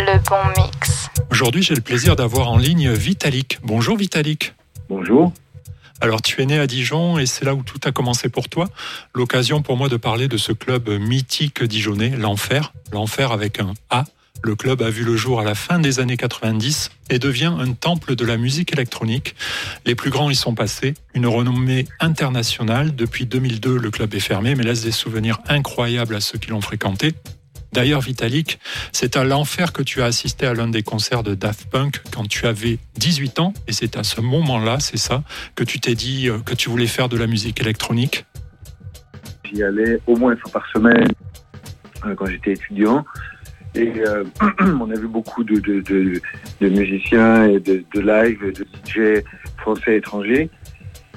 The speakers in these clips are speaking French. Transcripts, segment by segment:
Le bon mix. Aujourd'hui, j'ai le plaisir d'avoir en ligne Vitalik. Bonjour Vitalik. Bonjour. Alors, tu es né à Dijon et c'est là où tout a commencé pour toi. L'occasion pour moi de parler de ce club mythique dijonnais, l'Enfer. L'Enfer avec un A. Le club a vu le jour à la fin des années 90 et devient un temple de la musique électronique. Les plus grands y sont passés, une renommée internationale. Depuis 2002, le club est fermé, mais laisse des souvenirs incroyables à ceux qui l'ont fréquenté. D'ailleurs, Vitalik, c'est à l'enfer que tu as assisté à l'un des concerts de Daft Punk quand tu avais 18 ans, et c'est à ce moment-là, c'est ça, que tu t'es dit euh, que tu voulais faire de la musique électronique J'y allais au moins une fois par semaine euh, quand j'étais étudiant. Et euh, on a vu beaucoup de, musiciens et de, de live, de DJ français et étrangers.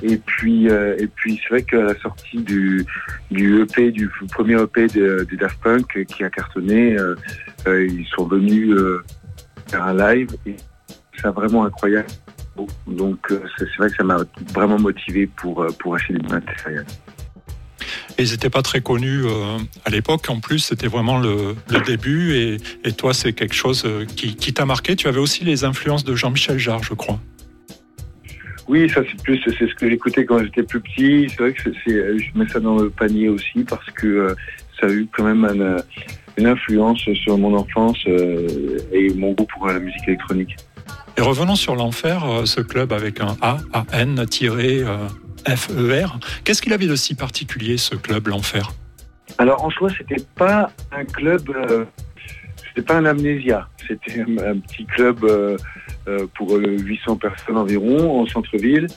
Et puis, euh, et puis c'est vrai qu'à la sortie du, du EP, du premier EP de, de Daft Punk euh, qui a cartonné, euh, ils sont venus faire un live et c'est vraiment incroyable. Donc c'est vrai que ça m'a vraiment motivé pour, pour acheter des matériels. Ils n'étaient pas très connus à l'époque. En plus, c'était vraiment le, début. Et, toi, c'est quelque chose qui, qui t'a marqué. Tu avais aussi les influences de Jean-Michel Jarre, je crois. Oui, ça c'est plus c'est ce que j'écoutais quand j'étais plus petit. C'est vrai que c'est, je mets ça dans le panier aussi parce que euh, ça a eu quand même un, euh, une influence sur mon enfance euh, et mon goût pour la musique électronique. Et revenons sur l'enfer, ce club avec un A, A-N, tiré F-E-R. Qu'est-ce qu'il avait de si particulier, ce club, l'enfer? Alors en soi, c'était pas un club, c'était pas un amnésia. C'était un, petit club euh, euh, pour euh, 800 personnes environ en centre-ville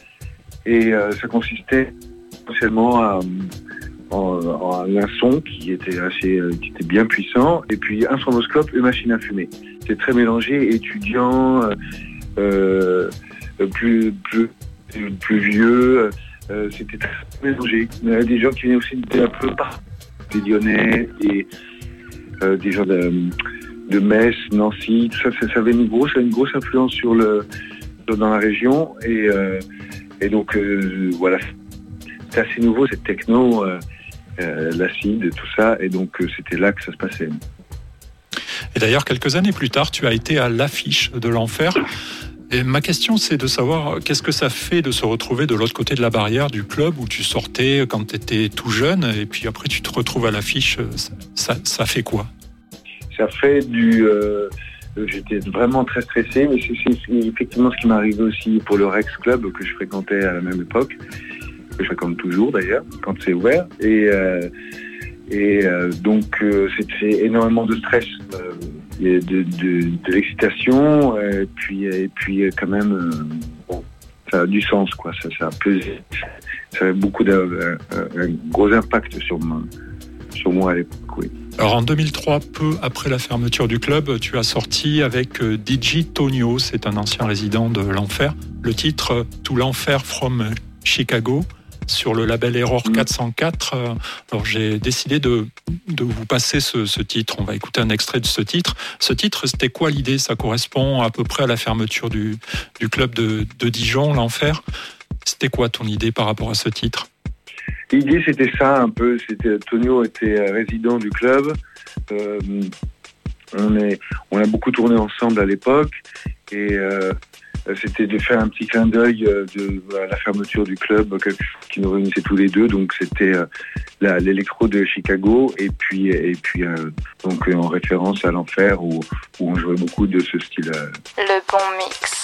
et euh, ça consistait essentiellement à, en, en un son qui était assez, euh, qui était bien puissant et puis un sonoscope et machine à fumer. C'était très mélangé, étudiants, euh, euh, plus, plus, plus vieux. euh, c'était très mélangé. Il y avait des gens qui venaient aussi d'un peu partout des Lyonnais, des, euh, des gens de, de Metz, Nancy, ça, avait une grosse, influence sur le, dans la région. Et, euh, donc, euh, voilà, c'était assez nouveau, cette techno, euh, euh, l'acide, tout ça. Et donc, c'était là que ça se passait. Et d'ailleurs, quelques années plus tard, tu as été à l'affiche de l'enfer. Et ma question, c'est de savoir qu'est-ce que ça fait de se retrouver de l'autre côté de la barrière du club où tu sortais quand tu étais tout jeune, et puis après tu te retrouves à l'affiche. Ça, ça fait quoi? Ça fait du... euh, J'étais vraiment très stressé, mais c'est effectivement ce qui m'est arrivé aussi pour le Rex Club que je fréquentais à la même époque, que je fréquente toujours d'ailleurs, quand c'est ouvert. Et, euh, et euh, donc c'était énormément de stress, et de, de, l'excitation, et puis, et puis quand même, bon, ça a du sens, quoi. Ça, a pesé, ça a beaucoup d'un un, un gros impact sur moi, sur moi à l'époque, oui. Alors en 2003, peu après la fermeture du club, tu as sorti avec euh, DJ Tonio, c'est un ancien résident de l'enfer, le titre euh, To l'enfer from Chicago sur le label Error Mm. 404. Euh, Alors j'ai décidé de, de vous passer ce, ce titre. On va écouter un extrait de ce titre. Ce titre, c'était quoi l'idée? Ça correspond à peu près à la fermeture du, du club de, de Dijon, l'enfer? C'était quoi ton idée par rapport à ce titre? L'idée, c'était ça un peu. C'était Tonio était euh, résident du club. Euh, on est, on a beaucoup tourné ensemble à l'époque et euh, c'était de faire un petit clin d'œil de à la fermeture du club, qui nous réunissait tous les deux. Donc c'était l'électro de Chicago et puis et puis donc en référence à l'enfer où, où on jouait beaucoup de ce style. Le bon mix.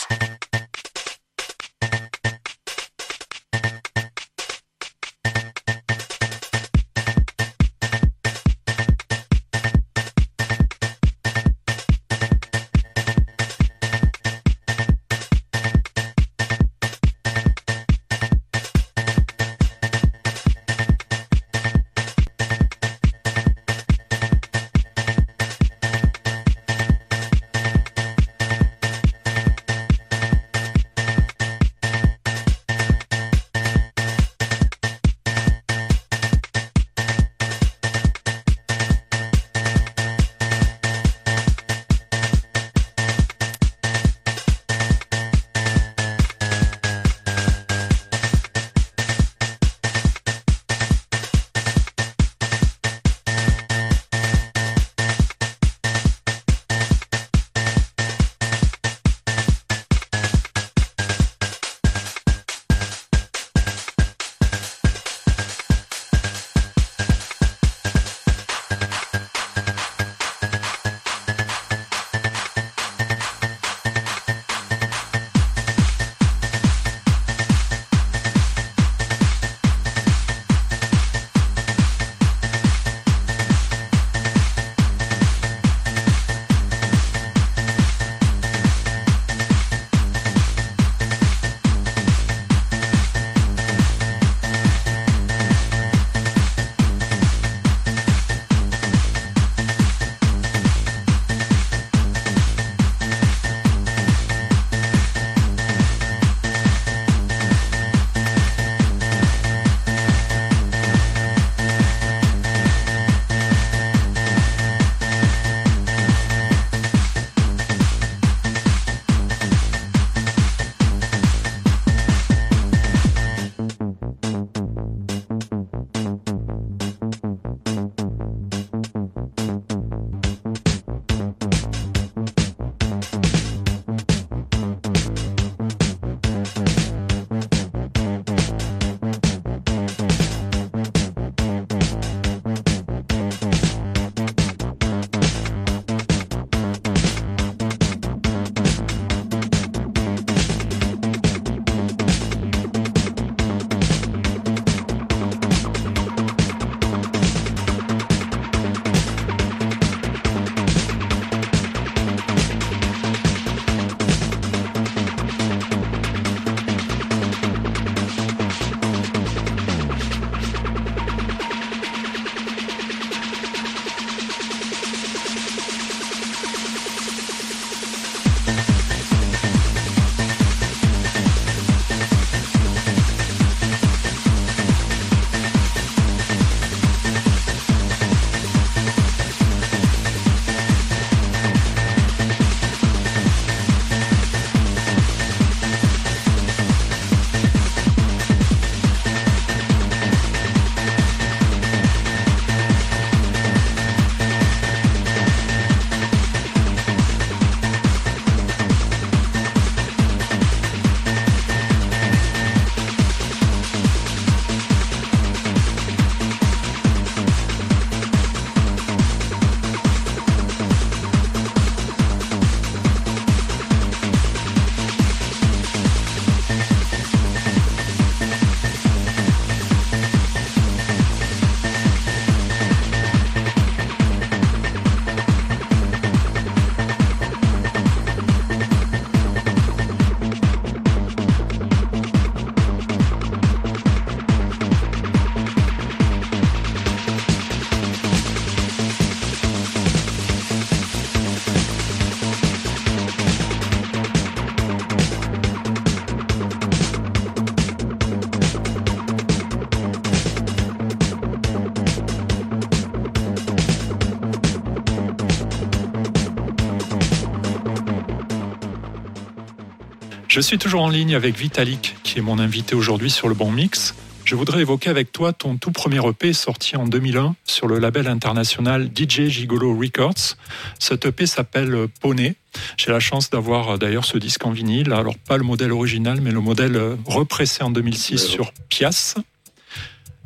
Suis toujours en ligne avec Vitalik, qui est mon invité aujourd'hui sur le Bon Mix. Je voudrais évoquer avec toi ton tout premier EP sorti en 2001 sur le label international DJ Gigolo Records. Cet EP s'appelle Poney. J'ai la chance d'avoir d'ailleurs ce disque en vinyle. Alors pas le modèle original, mais le modèle repressé en 2006 sur Pias.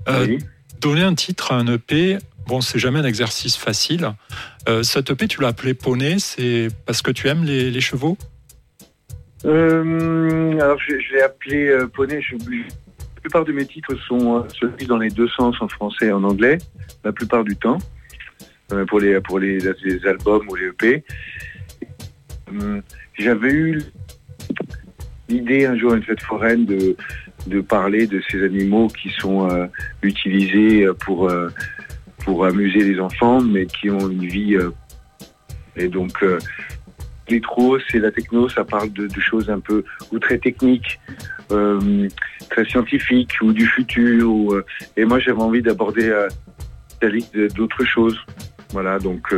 Euh, donner un titre à un EP, bon, c'est jamais un exercice facile. Euh, cet EP, tu l'as appelé Poney, c'est parce que tu aimes les, chevaux? Euh, Alors je, l'ai appelé euh, Poney. Je, la plupart de mes titres sont celui dans les deux sens, en français et en anglais, la plupart du temps, pour les albums ou les EP. J'avais eu l'idée un jour à une fête foraine de parler de ces animaux qui sont euh, utilisés pour, euh, pour amuser les enfants, mais qui ont une vie. Euh, et donc, l'électro, c'est la techno, ça parle de, choses un peu ou très techniques, très scientifiques ou du futur. et moi, j'avais envie d'aborder d'autres choses. Voilà, donc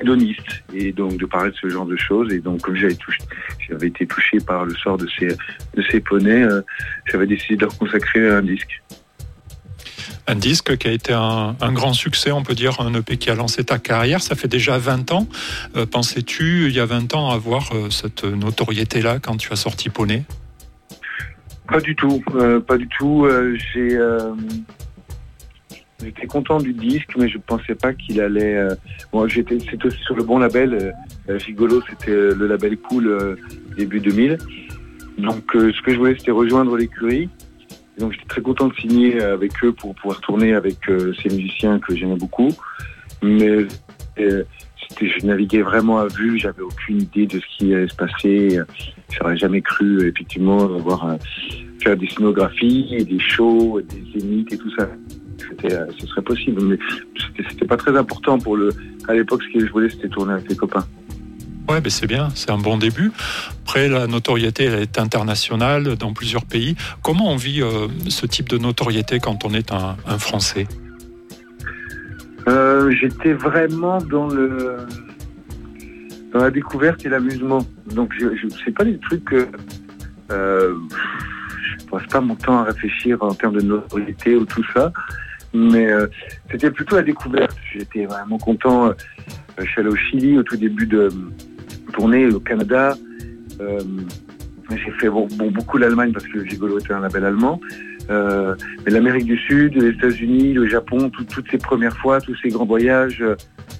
hédoniste et donc de parler de ce genre de choses et donc comme j'avais été touché par le sort de ces de ces poneys euh, j'avais décidé de leur consacrer un disque un disque qui a été un, grand succès, on peut dire, un EP qui a lancé ta carrière. Ça fait déjà 20 ans. Euh, pensais-tu, il y a 20 ans, avoir euh, cette notoriété-là quand tu as sorti Poney? Pas du tout. pas du tout. J'étais content du disque, mais je pensais pas qu'il allait. Euh... Bon, j'étais, c'était aussi sur le bon label. Euh, Gigolo, c'était euh, le label Cool euh, début 2000. Donc, euh, ce que je voulais, c'était rejoindre l'écurie. Donc, j'étais très content de signer avec eux pour pouvoir tourner avec ces musiciens que j'aimais beaucoup. Mais c'était, je naviguais vraiment à vue. J'avais aucune idée de ce qui allait se passer. J'aurais jamais cru, effectivement, avoir faire des scénographies, des shows, des zéniths et tout ça. Euh, ce serait possible. Mais c'était pas très important pour le. À l'époque, ce que je voulais, c'était tourner avec les copains. Ouais, ben c'est bien, c'est un bon début. Après, la notoriété elle est internationale dans plusieurs pays. Comment on vit euh, ce type de notoriété quand on est un, Français? Euh, J'étais vraiment dans le dans la découverte et l'amusement. Donc, je, je c'est pas des trucs que euh, je passe pas mon temps à réfléchir en termes de notoriété ou tout ça. Mais euh, c'était plutôt la découverte. J'étais vraiment content. Je suis allé au Chili au tout début de tournée, au Canada. Euh, j'ai fait beaucoup l'Allemagne parce que Gigolo était un label allemand. mais l'Amérique du Sud, les États-Unis, le Japon, toutes ces premières fois, tous ces grands voyages,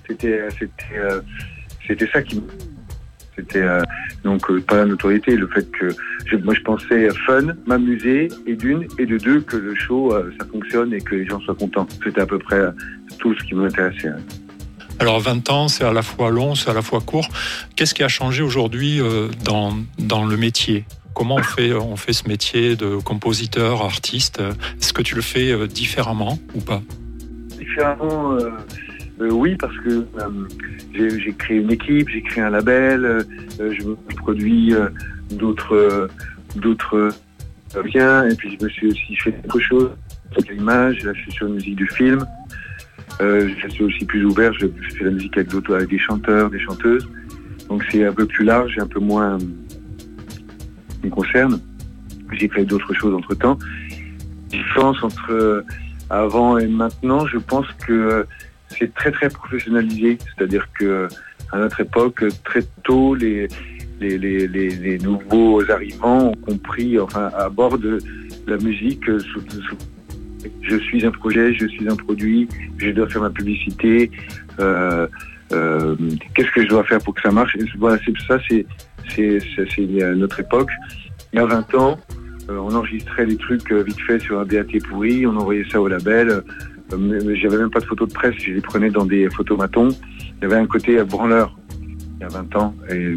c'était c'était c'était ça qui c'était euh, donc euh, pas la notoriété, le fait que moi je pensais fun, m'amuser et d'une et de deux que le show euh, ça fonctionne et que les gens soient contents. C'était à peu près tout ce qui m'intéressait. Alors 20 ans, c'est à la fois long, c'est à la fois court. Qu'est-ce qui a changé aujourd'hui dans, dans le métier? Comment on fait, on fait ce métier de compositeur, artiste? Est-ce que tu le fais différemment ou pas? Différemment, euh, oui, parce que euh, j'ai créé une équipe, j'ai créé un label, euh, je produis d'autres d'autres biens, et puis je me suis aussi fait autre chose avec l'image, je suis sur la musique du film. Je suis aussi plus ouvert, je, fais la musique avec, avec des chanteurs, des chanteuses. Donc c'est un peu plus large et un peu moins me concerne. J'ai fait d'autres choses entre temps. Différence entre avant et maintenant, je pense que c'est très très professionnalisé. C'est-à-dire que à notre époque, très tôt, les, nouveaux arrivants ont compris, enfin, à bord de la musique, je suis un projet, je suis un produit, je dois faire ma publicité. Euh, euh, Qu'est-ce que je dois faire pour que ça marche? Voilà, c'est ça, c'est notre époque. Il y a 20 ans, euh, on enregistrait des trucs vite fait sur un DAT pourri, on envoyait ça au label. J'avais même pas de photos de presse, je les prenais dans des photomatons. Il y avait un côté branleur il y a 20 ans et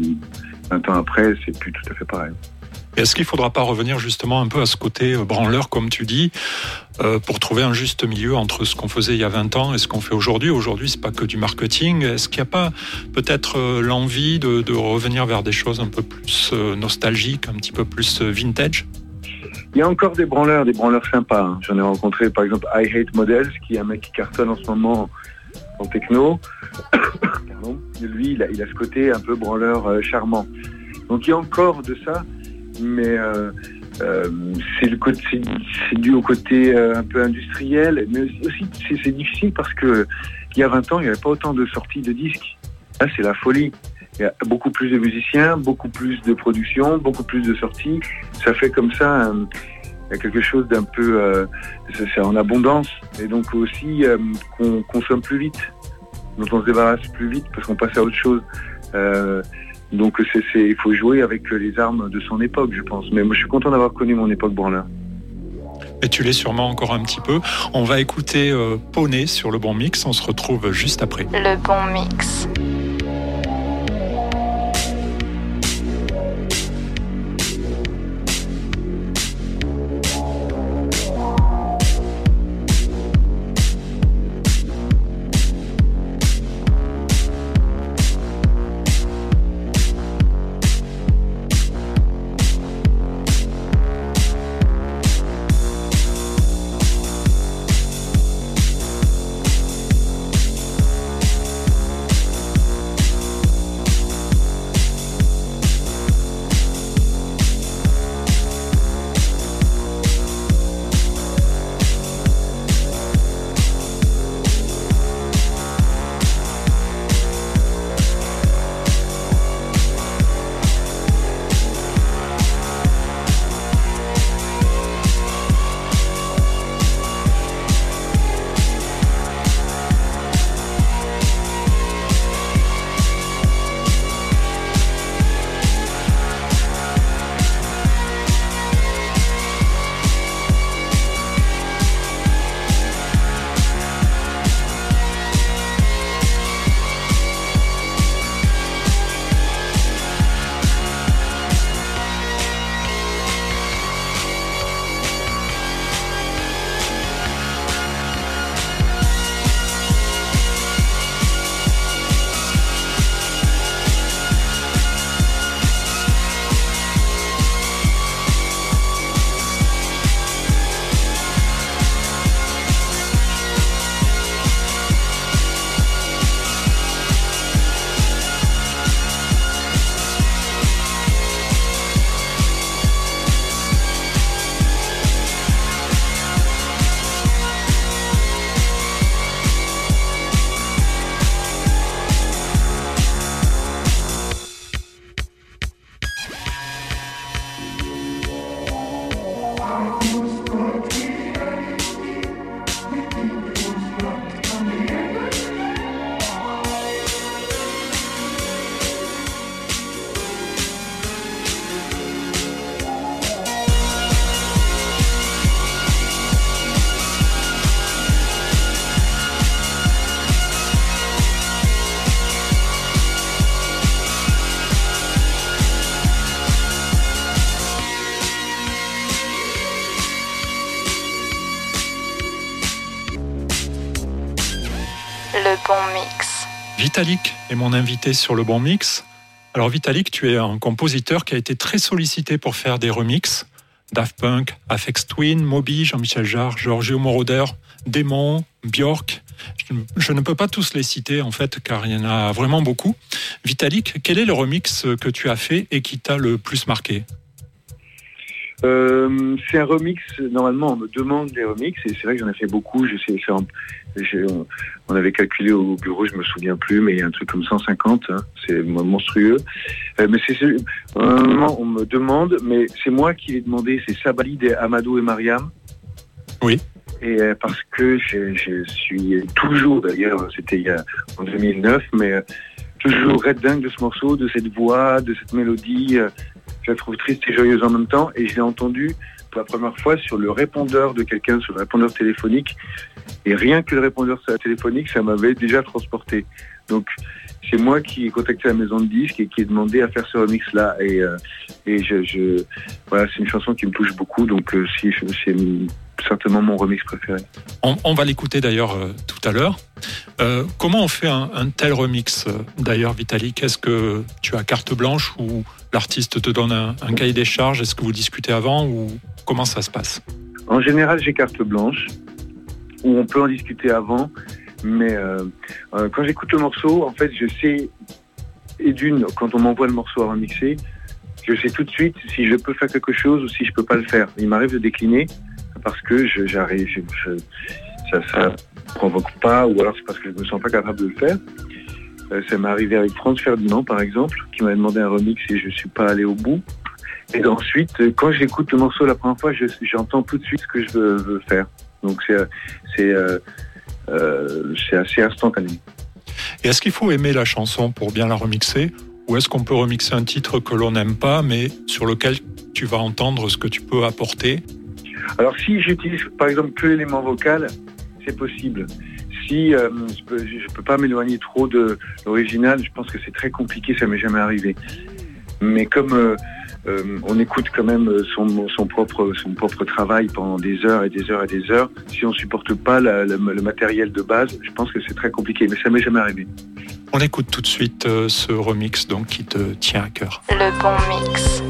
20 ans après, c'est plus tout à fait pareil. Est-ce qu'il ne faudra pas revenir justement un peu à ce côté euh, branleur, comme tu dis, euh, pour trouver un juste milieu entre ce qu'on faisait il y a 20 ans et ce qu'on fait aujourd'hui? Aujourd'hui, c'est pas que du marketing. Est-ce qu'il n'y a pas peut-être euh, l'envie de, revenir vers des choses un peu plus nostalgiques, un petit peu plus vintage? Il y a encore des branleurs, des branleurs sympas. Hein. J'en ai rencontré par exemple I Hate Models, qui est un mec qui cartonne en ce moment en techno. Lui, il a, il a, ce côté un peu branleur charmant. Donc il y a encore de ça, mais euh, euh, c'est dû au côté euh, un peu industriel, mais aussi c'est difficile parce que il y a 20 ans, il n'y avait pas autant de sorties de disques. Là, c'est la folie. Il y a beaucoup plus de musiciens, beaucoup plus de production, beaucoup plus de sorties. Ça fait comme ça il y a quelque chose d'un peu, c'est en abondance, et donc aussi qu'on consomme plus vite, dont on se débarrasse plus vite parce qu'on passe à autre chose. Donc c'est, c'est, il faut jouer avec les armes de son époque, je pense. Mais moi, je suis content d'avoir connu mon époque branleur. Et tu l'es sûrement encore un petit peu. On va écouter euh, Poney sur le bon mix. On se retrouve juste après. Le bon mix. Mon invité sur le bon mix. Alors Vitalik, tu es un compositeur qui a été très sollicité pour faire des remixes. Daft Punk, Afex Twin, Moby, Jean-Michel Jarre, Giorgio Moroder, Démon, Björk. Je, ne peux pas tous les citer en fait car il y en a vraiment beaucoup. Vitalik, quel est le remix que tu as fait et qui t'a le plus marqué? Euh, c'est un remix. Normalement, on me demande des remixes et c'est vrai que j'en ai fait beaucoup. On, on avait calculé au bureau, je me souviens plus, mais il y a un truc comme 150. hein. c'est mon- monstrueux. Euh, mais c'est normalement, on me demande, mais c'est moi qui l'ai demandé. C'est Sabalid, et Amadou et Mariam. Oui. Et euh, parce que je, je suis toujours, d'ailleurs, c'était en 2009, mais euh, toujours red dingue de ce morceau, de cette voix, de cette mélodie. Je la trouve triste et joyeuse en même temps. Et je l'ai entendu pour la première fois sur le répondeur de quelqu'un, sur le répondeur téléphonique. Et rien que le répondeur téléphonique, ça m'avait déjà transporté. Donc, c'est moi qui ai contacté la maison de disques et qui ai demandé à faire ce remix-là. Et, euh, je- voilà, c'est une chanson qui me touche beaucoup. Donc, euh, si, c'est certainement mon remix préféré. on, on va l'écouter d'ailleurs euh, tout à l'heure. Euh, comment on fait un, un tel remix euh, d'ailleurs, Vitalik Est-ce que tu as carte blanche ou l'artiste te donne un, un cahier des charges? Est-ce que vous discutez avant ou comment ça se passe? En général, j'ai carte blanche, où on peut en discuter avant, mais euh, quand j'écoute le morceau, en fait, je sais, et d'une, quand on m'envoie le morceau à remixer, je sais tout de suite si je peux faire quelque chose ou si je peux pas le faire. Il m'arrive de décliner parce que j'arrive, je, je, ça, ça provoque pas, ou alors c'est parce que je me sens pas capable de le faire. Euh, ça m'est arrivé avec France Ferdinand, par exemple, qui m'a demandé un remix et je suis pas allé au bout. Et ensuite, euh, quand j'écoute le morceau la première fois, je- j'entends tout de suite ce que je veux, faire. Donc c'est c'est euh, euh, assez instantané. Et est-ce qu'il faut aimer la chanson pour bien la remixer? Ou est-ce qu'on peut remixer un titre que l'on n'aime pas, mais sur lequel tu vas entendre ce que tu peux apporter? Alors si j'utilise par exemple que l'élément vocal, c'est possible. Si euh, je peux, je peux pas m'éloigner trop de l'original, je pense que c'est très compliqué, ça m'est jamais arrivé. Mais comme euh, euh, on écoute quand même son, son propre son propre travail pendant des heures et des heures et des heures, si on supporte pas la- la- le matériel de base, je pense que c'est très compliqué. Mais ça m'est jamais arrivé. On écoute tout de suite ce remix donc qui te tient à cœur. Le bon mix.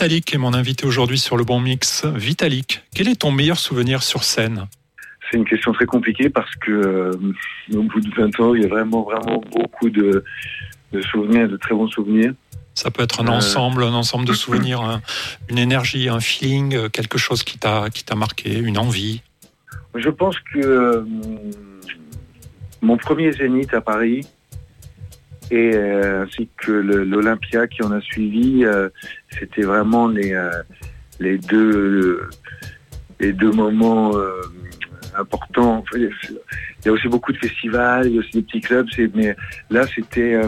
Vitalik est mon invité aujourd'hui sur le bon mix. Vitalik, quel est ton meilleur souvenir sur scène? C'est une question très compliquée parce que euh, au bout de 20 ans, il y a vraiment, vraiment beaucoup de, de souvenirs, de très bons souvenirs. Ça peut être un Euh. ensemble, un ensemble de souvenirs, un- une énergie, un feeling, euh, quelque chose qui t'a qui t'a marqué, une envie. Je pense que euh, mon premier Zénith à Paris et euh, ainsi que l'Olympia qui en a suivi, euh, c'était vraiment les, euh, les deux les deux moments importants. Il y a aussi beaucoup de festivals, il y a aussi des petits clubs, mais là c'était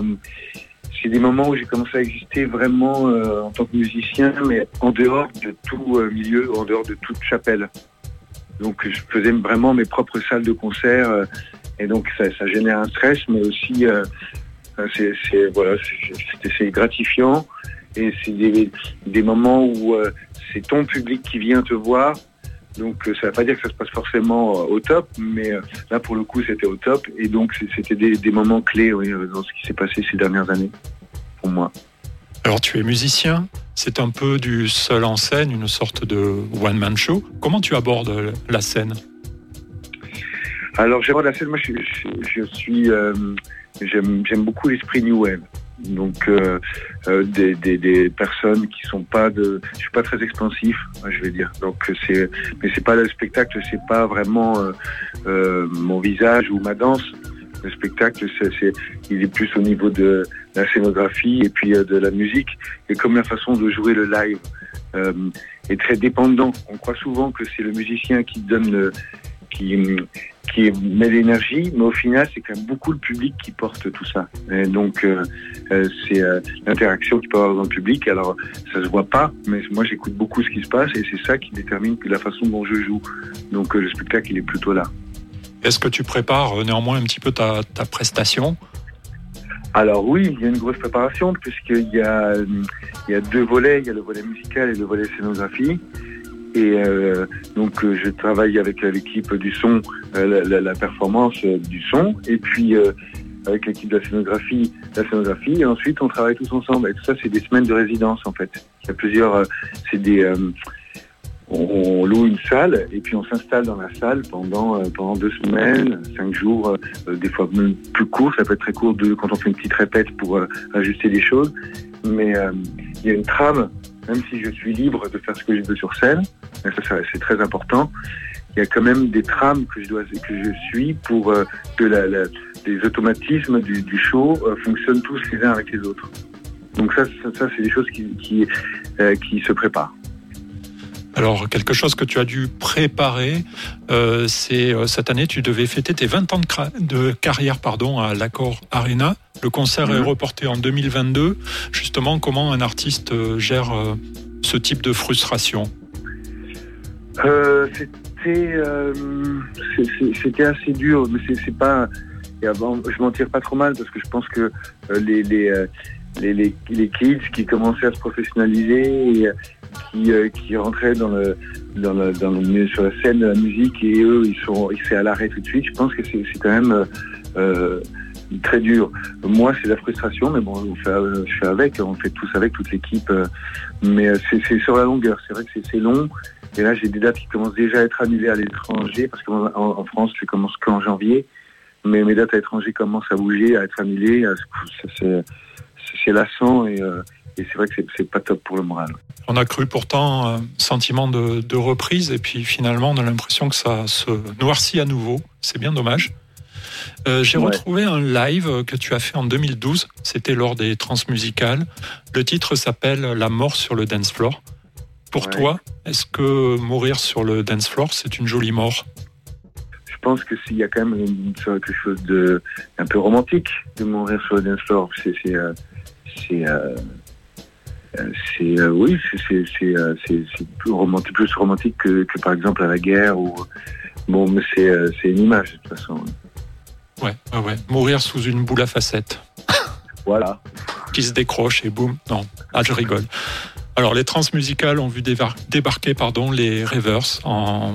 c'est des moments où j'ai commencé à exister vraiment en tant que musicien, mais en dehors de tout milieu, en dehors de toute chapelle. Donc je faisais vraiment mes propres salles de concert et donc ça, génère un stress, mais aussi c'est c'est- voilà, c'est- c'est gratifiant et c'est des, des moments où euh, c'est ton public qui vient te voir. Donc euh, ça ne veut pas dire que ça se passe forcément euh, au top, mais là pour le coup c'était au top et donc c'était des, des moments clés oui, dans ce qui s'est passé ces dernières années pour moi. Alors tu es musicien, c'est un peu du seul en scène, une sorte de one-man show. Comment tu abordes la scène? Alors j'aborde la scène, moi je, je- je suis, j'aime beaucoup l'esprit New Wave. Donc euh, euh, des, des, personnes qui sont pas de, je suis pas très expansif, je vais dire. Donc c'est, mais c'est pas le spectacle, c'est pas vraiment euh, mon visage ou ma danse. Le spectacle, il est plus au niveau de la scénographie et puis de la musique et comme la façon de jouer le live est très dépendant. On croit souvent que c'est le musicien qui donne le, qui, qui met l'énergie, mais au final, c'est quand même beaucoup le public qui porte tout ça. Et donc, euh, euh, c'est euh, l'interaction qu'il peut avoir dans le public. Alors, ça se voit pas, mais moi, j'écoute beaucoup ce qui se passe et c'est ça qui détermine la façon dont je joue. Donc, euh, le spectacle, il est plutôt là. Est-ce que tu prépares néanmoins un petit peu ta, ta prestation? Alors oui, il y a une grosse préparation puisqu'il y a, il y a deux volets, il y a le volet musical et le volet scénographie. Et euh, donc euh, je travaille avec euh, l'équipe du son, la, performance du son, et puis avec l'équipe de la scénographie, la scénographie, et ensuite on travaille tous ensemble. Et tout ça, c'est des semaines de résidence en fait. Il y a plusieurs, c'est des, on, loue une salle et puis on s'installe dans la salle pendant pendant deux semaines, cinq jours, des fois même plus court, ça peut être très court de, quand on fait une petite répète pour ajuster les choses. Mais il y a une trame, même si je suis libre de faire ce que je veux sur scène, ça, c'est très important. Il y a quand même des trames que je dois que je suis pour euh, que les automatismes du, show euh, fonctionnent tous les uns avec les autres. Donc ça, ça, c'est des choses qui euh, qui se préparent. Alors, quelque chose que tu as dû préparer, euh, c'est euh, cette année, tu devais fêter tes 20 ans de, carrière pardon, à l'Accord Arena. Le concert Mhm. est reporté en 2022. Justement, comment un artiste euh, gère ce type de frustration? C'était assez dur, mais c'est pas. et avant, je m'en tire pas trop mal parce que je pense que les les, les les kids qui commençaient à se professionnaliser, et, qui euh, rentraient dans le sur la scène de la musique et eux ils sont ils c'est à l'arrêt tout de suite. Je pense que c'est quand même euh, euh, très dur. Moi, c'est la frustration, mais bon, on fait, euh, je fais avec, on fait tous avec, toute l'équipe. mais c'est sur la longueur. C'est vrai que c'est- long. Et là, j'ai des dates qui commencent déjà à être annulées à l'étranger, parce qu'en en, France, je commence qu'en janvier. Mais mes dates à l'étranger commencent à bouger, à être annulées. à- ça, C'est lassant et, euh, et c'est vrai que c'est- pas top pour le moral. On a cru pourtant un sentiment de, de reprise et puis finalement on a l'impression que ça se noircit à nouveau. C'est bien dommage. Euh, J'ai Ouais. retrouvé un live que tu as fait en 2012. C'était lors des transmusicales. Le titre s'appelle La mort sur le dance floor. Pour Ouais. toi, est-ce que mourir sur le dance floor, c'est une jolie mort? Je pense que s'il y a quand même une, quelque chose de un peu romantique de mourir sur le dance floor, c'est c'est euh, c'est euh, euh, c'est, euh, oui c'est euh, plus romantique plus romantique que, que par exemple à la guerre ou bon mais c'est euh, une image de toute façon. ouais, ouais, ouais. Mourir sous une boule à facettes Voilà. qui se décroche et boum. Non, ah, je rigole. Alors, les transmusicales ont vu débarquer pardon, les Rivers en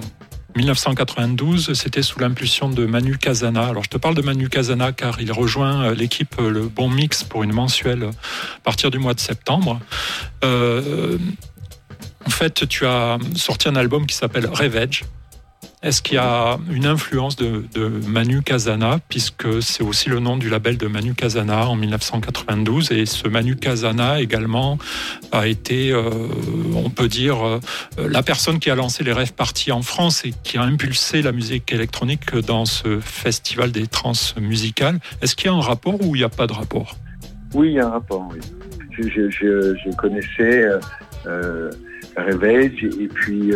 1992. C'était sous l'impulsion de Manu Casana. Alors, je te parle de Manu Casana car il rejoint euh, l'équipe euh, Le Bon Mix pour une mensuelle euh, à partir du mois de septembre. Euh, en fait, tu as sorti un album qui s'appelle Revenge. Est-ce qu'il y a une influence de, Manu Casana, puisque c'est aussi le nom du label de Manu Casana en 1992, et ce Manu Casana également a été, euh, on peut dire, euh, la personne qui a lancé les rêves parties en France et qui a impulsé la musique électronique dans ce festival des trans musicales. Est-ce qu'il y a un rapport ou il n'y a pas de rapport? Oui, il y a un rapport. Oui. Je, connaissais euh, euh, Réveil et puis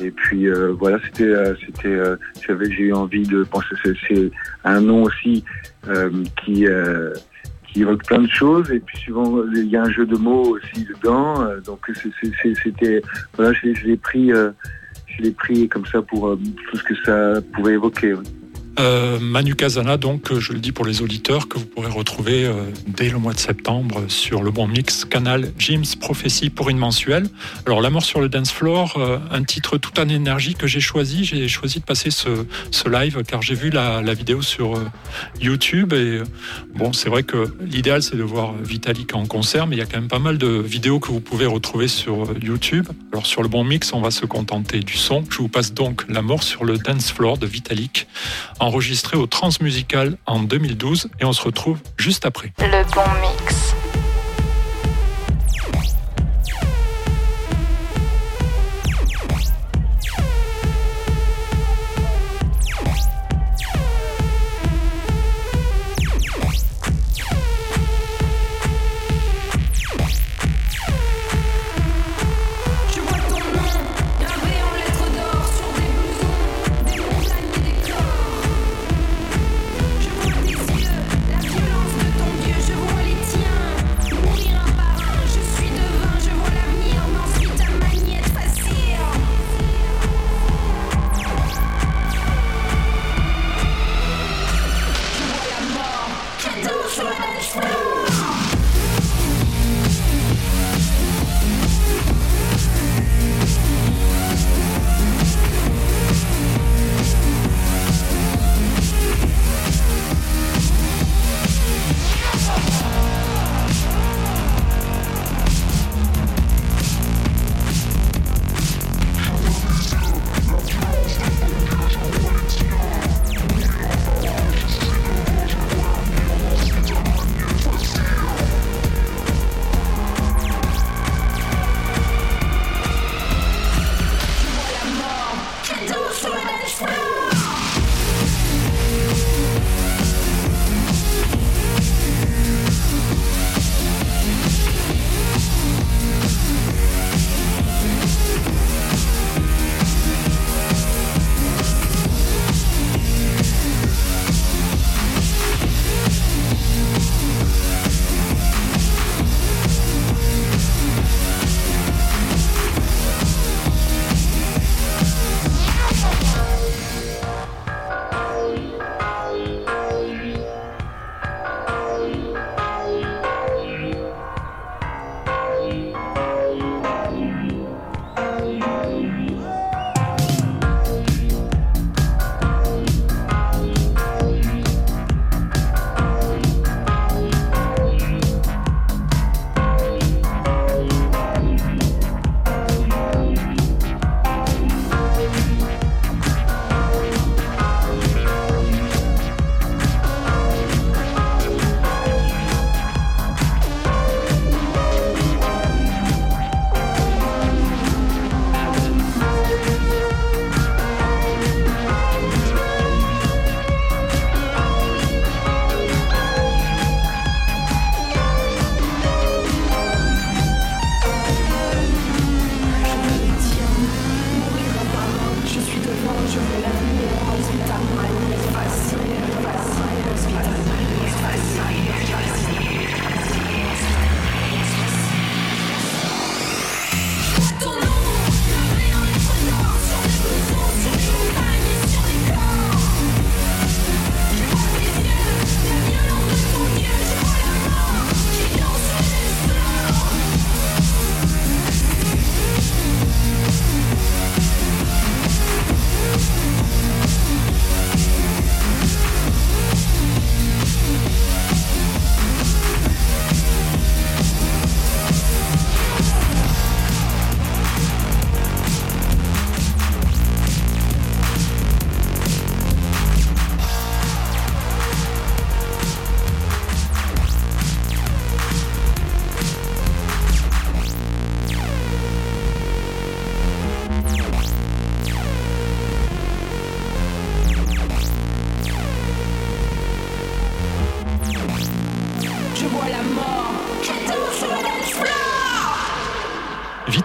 et puis euh, voilà, c'était euh, c'était euh, j'ai eu envie de penser c'est, c'est un nom aussi qui évoque plein de choses et puis souvent il y a un jeu de mots aussi dedans donc c'était voilà je, l'ai- pris je l'ai pris comme ça pour tout ce que ça pouvait évoquer. Euh, Manu Casana, donc, euh, je le dis pour les auditeurs, que vous pourrez retrouver euh, dès le mois de septembre sur le bon mix canal Jim's Prophétie pour une mensuelle. Alors, La mort sur le dance floor, un titre tout en énergie que j'ai choisi. J'ai choisi de passer ce, live car j'ai vu la, vidéo sur YouTube et bon, c'est vrai que l'idéal c'est de voir Vitalik en concert, mais il y a quand même pas mal de vidéos que vous pouvez retrouver sur YouTube. Alors, sur le bon mix, on va se contenter du son. Je vous passe donc La mort sur le dance floor de Vitalik enregistré au Transmusical en 2012 et on se retrouve juste après.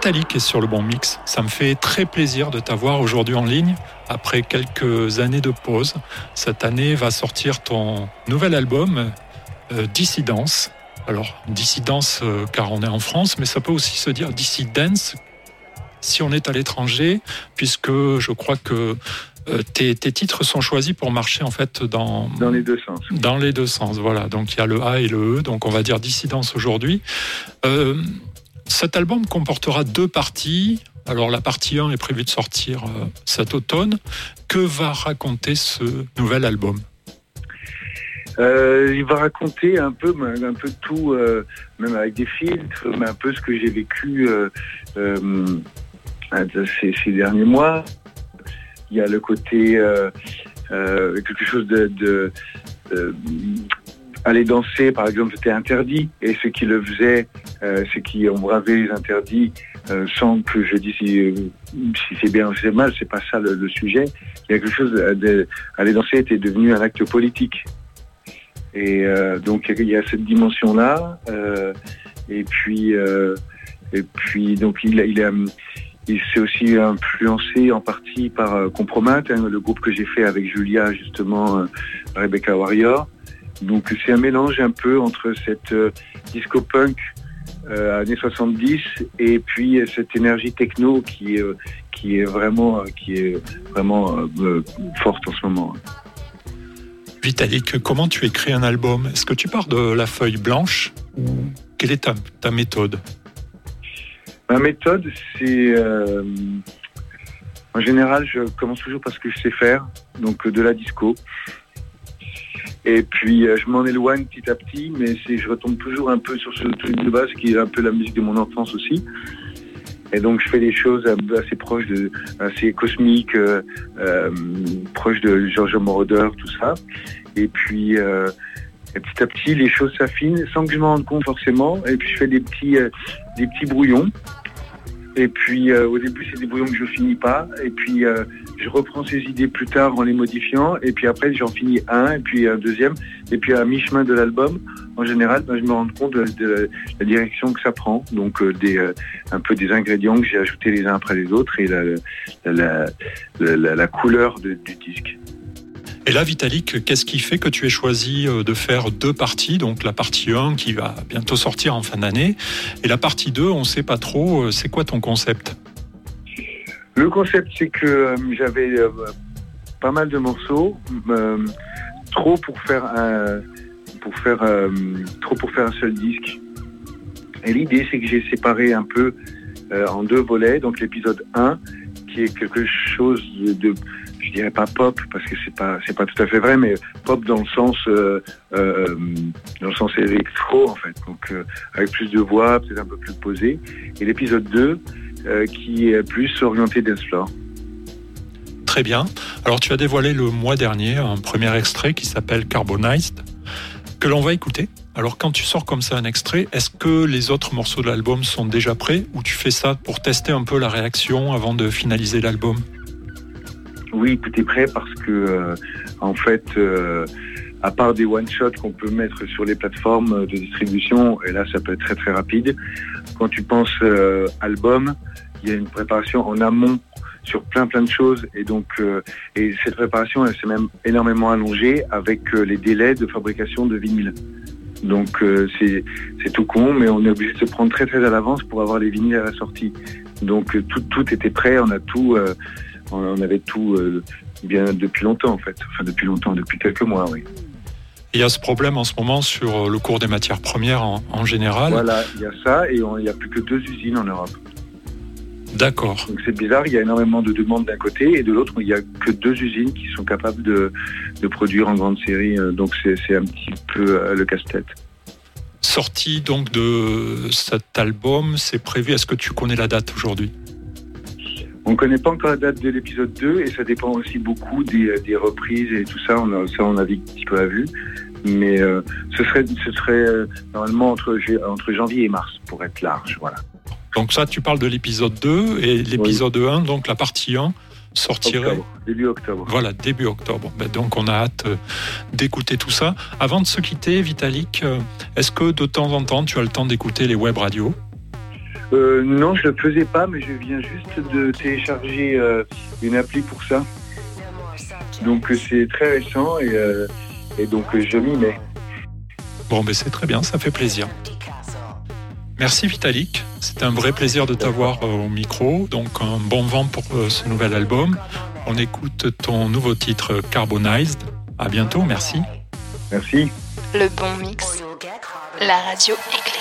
Vitalik est sur le bon mix. Ça me fait très plaisir de t'avoir aujourd'hui en ligne après quelques années de pause. Cette année va sortir ton nouvel album, euh, Dissidence. Alors, Dissidence, euh, car on est en France, mais ça peut aussi se dire Dissidence. si on est à l'étranger, puisque je crois que euh, tes, tes titres sont choisis pour marcher en fait dans, Dans les deux sens. dans les deux sens. Voilà, donc il y a le A et le E, donc on va dire dissidence aujourd'hui. Euh, cet album comportera deux parties. Alors la partie 1 est prévue de sortir euh, cet automne. Que va raconter ce nouvel album? Euh, il va raconter un peu, un peu tout, euh, même avec des filtres, mais un peu ce que j'ai vécu ces, derniers mois. Il y a le côté quelque chose de- aller danser, par exemple, c'était interdit, et ceux qui le faisaient, euh, ceux qui ont bravé les interdits, euh, sans que je dise si, euh, c'est bien ou c'est mal, c'est pas ça le, sujet. Il y a quelque chose de, de- aller danser était devenu un acte politique. Et euh, donc il y a cette dimension-là. euh, et puis euh, et puis donc il il il s'est aussi influencé en partie par euh, Compromat, hein, le groupe que j'ai fait avec Julia justement, euh, Rebecca Warrior. Donc c'est un mélange un peu entre cette euh, disco punk euh, années 70 et puis euh, cette énergie techno qui est euh, qui est vraiment qui est vraiment forte en ce moment. Vitalik, comment tu écris un album? Est-ce que tu pars de la feuille blanche ou quelle est ta, ta méthode? Ma méthode, c'est en général, je commence toujours par ce que je sais faire, donc de la disco. Et puis euh, je m'en éloigne petit à petit, mais je retombe toujours un peu sur ce truc de base qui est un peu la musique de mon enfance aussi. Et donc je fais des choses assez proches de, assez cosmiques, euh, euh, proches de Giorgio Moroder, tout ça. Et puis et petit à petit, les choses s'affinent sans que je m'en rende compte forcément. Et puis je fais des petits, des petits brouillons. Et puis au début, c'est des brouillons que je finis pas. Et puis je reprends ces idées plus tard en les modifiant. Et puis après, j'en finis un, et puis un deuxième. Et puis à mi-chemin de l'album, en général, ben, je me rends compte de, la direction que ça prend. Donc euh, euh, un peu des ingrédients que j'ai ajoutés les uns après les autres et la, couleur du disque. Et là, Vitalik, qu'est-ce qui fait que tu aies choisi euh, de faire deux parties? Donc la partie 1 qui va bientôt sortir en fin d'année, et la partie 2, on ne sait pas trop, c'est quoi ton concept? Le concept, c'est que euh, j'avais euh, pas mal de morceaux, euh, trop pour faire un, pour faire, trop pour faire un seul disque. Et l'idée, c'est que j'ai séparé un peu en deux volets. Donc l'épisode 1, qui est quelque chose de, de- je dirais pas pop parce que c'est pas, c'est pas tout à fait vrai, mais pop dans le sens, dans le sens électro en fait. Donc avec plus de voix, peut-être un peu plus posé. Et l'épisode 2, euh, qui est plus orienté dance floor. Très bien. Alors tu as dévoilé le mois dernier un premier extrait qui s'appelle Carbonized, que l'on va écouter. Alors quand tu sors comme ça un extrait, est-ce que les autres morceaux de l'album sont déjà prêts ou tu fais ça pour tester un peu la réaction avant de finaliser l'album? Oui, tout est prêt parce que, euh, en fait, euh, à part des one-shots qu'on peut mettre sur les plateformes de distribution, et là, ça peut être très très rapide, quand tu penses euh, album, il y a une préparation en amont sur plein plein de choses et donc euh, et cette préparation elle s'est même énormément allongée avec euh, les délais de fabrication de vinyle. Donc c'est tout con mais on est obligé de se prendre très très à l'avance pour avoir les vinyles à la sortie. Donc tout tout était prêt, on a tout on avait tout bien depuis longtemps en fait. Enfin depuis longtemps, depuis quelques mois, oui. Il y a ce problème en ce moment sur le cours des matières premières en, en général. Voilà, il y a ça et on- il n'y a plus que deux usines en Europe. D'accord. Donc c'est bizarre, il y a énormément de demandes d'un côté et de l'autre, il n'y a que deux usines qui sont capables de, de produire en grande série. euh, Donc c'est c'est un petit peu euh, le casse-tête. Sortie donc de cet album, c'est prévu. Est-ce que tu connais la date aujourd'hui? On ne connaît pas encore la date de l'épisode 2 et ça dépend aussi beaucoup des, des reprises et tout ça. On a, ça, on a un petit peu à vue. Mais euh, ce serait, ce serait euh, normalement entre, entre janvier et mars pour être large. Voilà. Donc ça, tu parles de l'épisode 2 et l'épisode 1, donc la partie 1, sortirait Octobre, début octobre. voilà, début octobre. Ben, donc on a hâte euh, d'écouter tout ça. Avant de se quitter, Vitalik, euh, est-ce que de temps en temps tu as le temps d'écouter les web radios? Euh, non, je ne le faisais pas, mais je viens juste de télécharger euh, une appli pour ça. Donc euh, c'est très récent et, euh, et donc je m'y mets. Bon, ben c'est très bien, ça fait plaisir. Merci Vitalik, c'est un vrai plaisir de t'avoir au micro. Donc un bon vent pour ce nouvel album. On écoute ton nouveau titre Carbonized. À bientôt, merci. Merci. Le bon mix. La radio éclaire.